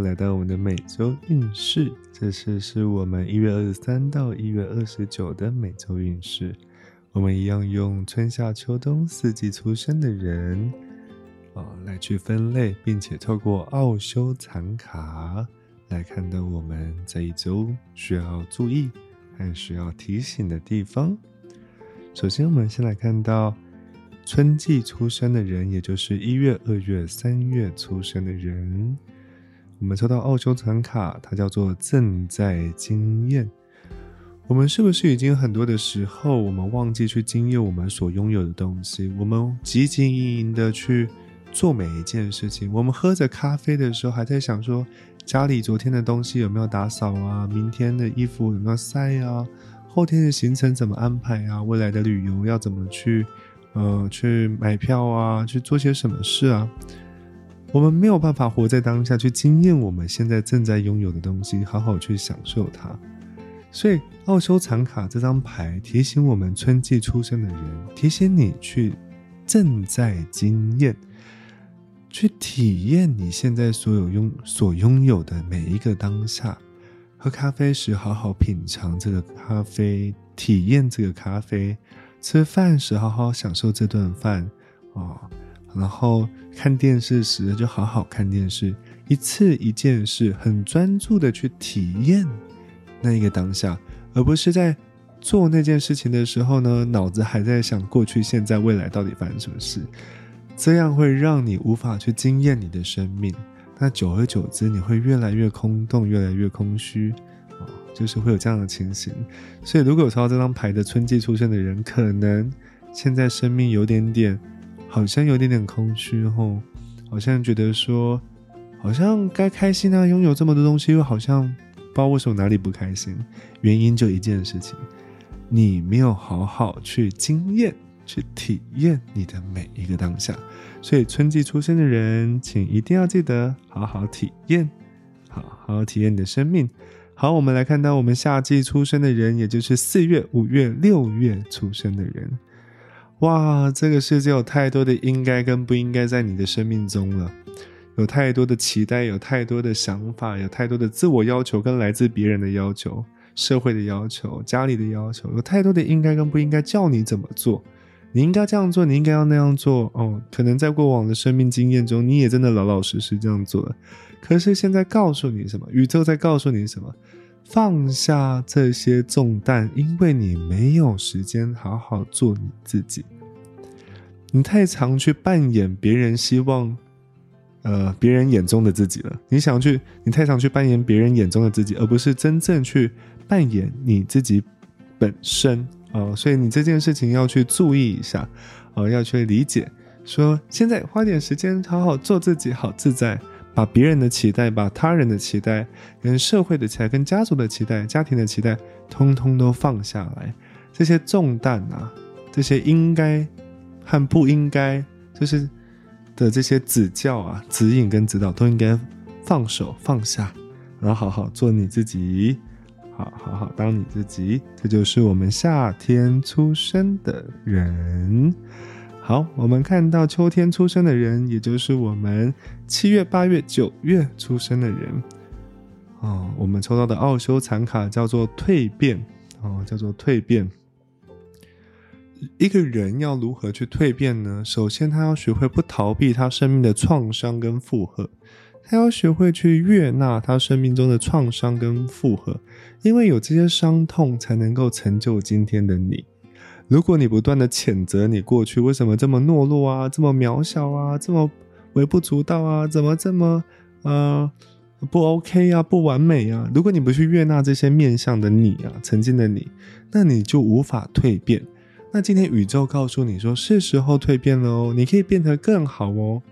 来到我们的每周运势。这次是我们一月二十三到一月二十九的每周运势。我们一样用春夏秋冬四季出生的人啊来去分类，并且透过奥修残卡来看到我们这一周需要注意和需要提醒的地方。首先，我们先来看到。春季出生的人，也就是一月、二月、三月出生的人，我们抽到澳洲残卡，它叫做正在经验。我们是不是已经很多的时候，我们忘记去经验我们所拥有的东西？我们汲汲营营的去做每一件事情。我们喝着咖啡的时候，还在想说家里昨天的东西有没有打扫啊？明天的衣服有没有晒啊？后天的行程怎么安排啊？未来的旅游要怎么去？呃，去买票啊，去做些什么事啊？我们没有办法活在当下，去经验我们现在正在拥有的东西，好好去享受它。所以，奥修藏卡这张牌提醒我们，春季出生的人，提醒你去正在经验，去体验你现在所有拥所拥有的每一个当下。喝咖啡时，好好品尝这个咖啡，体验这个咖啡。吃饭时好好享受这顿饭啊，然后看电视时就好好看电视，一次一件事，很专注的去体验那一个当下，而不是在做那件事情的时候呢，脑子还在想过去、现在、未来到底发生什么事，这样会让你无法去惊艳你的生命，那久而久之，你会越来越空洞，越来越空虚。就是会有这样的情形，所以如果有抽到这张牌的春季出生的人，可能现在生命有点点，好像有点点空虚吼，好像觉得说，好像该开心啊，拥有这么多东西，又好像不知道为什么哪里不开心，原因就一件事情，你没有好好去经验、去体验你的每一个当下，所以春季出生的人，请一定要记得好好体验，好好体验你的生命。好，我们来看到我们夏季出生的人，也就是四月、五月、六月出生的人。哇，这个世界有太多的应该跟不应该在你的生命中了，有太多的期待，有太多的想法，有太多的自我要求跟来自别人的要求、社会的要求、家里的要求，有太多的应该跟不应该叫你怎么做，你应该这样做，你应该要那样做。哦，可能在过往的生命经验中，你也真的老老实实这样做了。可是现在告诉你什么？宇宙在告诉你什么？放下这些重担，因为你没有时间好好做你自己。你太常去扮演别人希望，呃，别人眼中的自己了。你想去，你太常去扮演别人眼中的自己，而不是真正去扮演你自己本身啊。所以你这件事情要去注意一下，啊，要去理解，说现在花点时间好好做自己，好自在。把别人的期待、把他人的期待、跟社会的期待、跟家族的期待、家庭的期待，通通都放下来。这些重担啊，这些应该和不应该，就是的这些指教啊、指引跟指导，都应该放手放下，然后好好做你自己，好好好当你自己。这就是我们夏天出生的人。好，我们看到秋天出生的人，也就是我们七月、八月、九月出生的人。哦，我们抽到的奥修残卡叫做蜕变，哦，叫做蜕变。一个人要如何去蜕变呢？首先，他要学会不逃避他生命的创伤跟负荷，他要学会去悦纳他生命中的创伤跟负荷，因为有这些伤痛，才能够成就今天的你。如果你不断的谴责你过去为什么这么懦弱啊，这么渺小啊，这么微不足道啊，怎么这么呃不 OK 啊，不完美啊？如果你不去悦纳这些面向的你啊，曾经的你，那你就无法蜕变。那今天宇宙告诉你说，是时候蜕变了哦，你可以变得更好哦，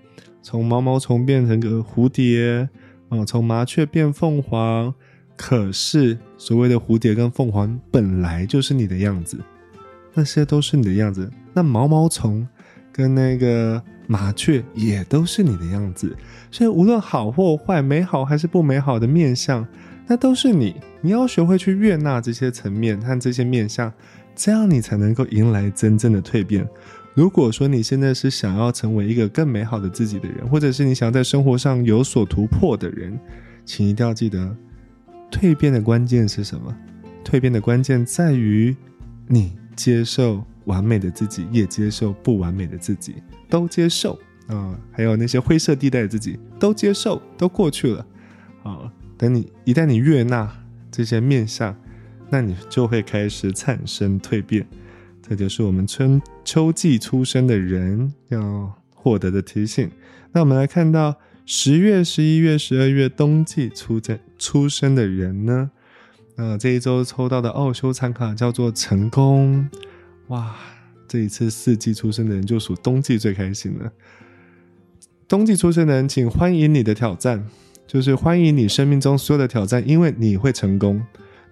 从毛毛虫变成个蝴蝶啊，从麻雀变凤凰。可是所谓的蝴蝶跟凤凰本来就是你的样子。那些都是你的样子，那毛毛虫跟那个麻雀也都是你的样子，所以无论好或坏，美好还是不美好的面相，那都是你。你要学会去悦纳这些层面和这些面相，这样你才能够迎来真正的蜕变。如果说你现在是想要成为一个更美好的自己的人，或者是你想要在生活上有所突破的人，请一定要记得，蜕变的关键是什么？蜕变的关键在于你接受完美的自己，也接受不完美的自己，都接受啊！还有那些灰色地带的自己，都接受，都过去了啊！等你一旦你悦纳这些面相，那你就会开始产生蜕变。这就是我们春秋季出生的人要获得的提醒。那我们来看到十月、十一月、十二月冬季出生出生的人呢？那这一周抽到的奥修参卡叫做成功。哇，这一次四季出生的人就属冬季最开心了。冬季出生的人，请欢迎你的挑战，就是欢迎你生命中所有的挑战，因为你会成功。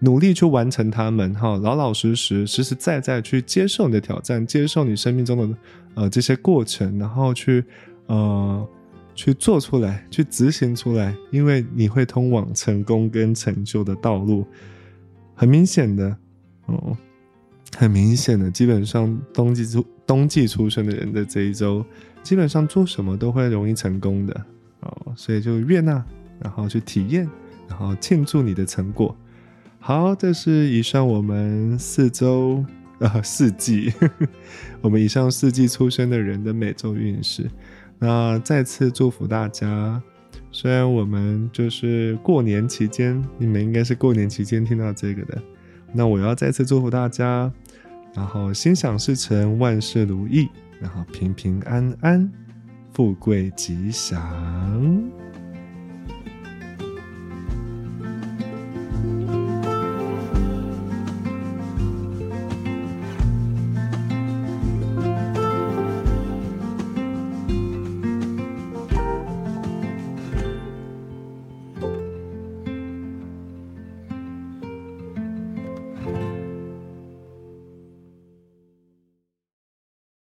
努力去完成他们，哈，老老实实、实实在在去接受你的挑战，接受你生命中的呃这些过程，然后去呃去做出来，去执行出来，因为你会通往成功跟成就的道路。很明显的，哦，很明显的，基本上冬季出冬季出生的人的这一周，基本上做什么都会容易成功的，哦，所以就悦纳，然后去体验，然后庆祝你的成果。好，这是以上我们四周啊四季，我们以上四季出生的人的每周运势。那再次祝福大家，虽然我们就是过年期间，你们应该是过年期间听到这个的，那我要再次祝福大家，然后心想事成，万事如意，然后平平安安，富贵吉祥。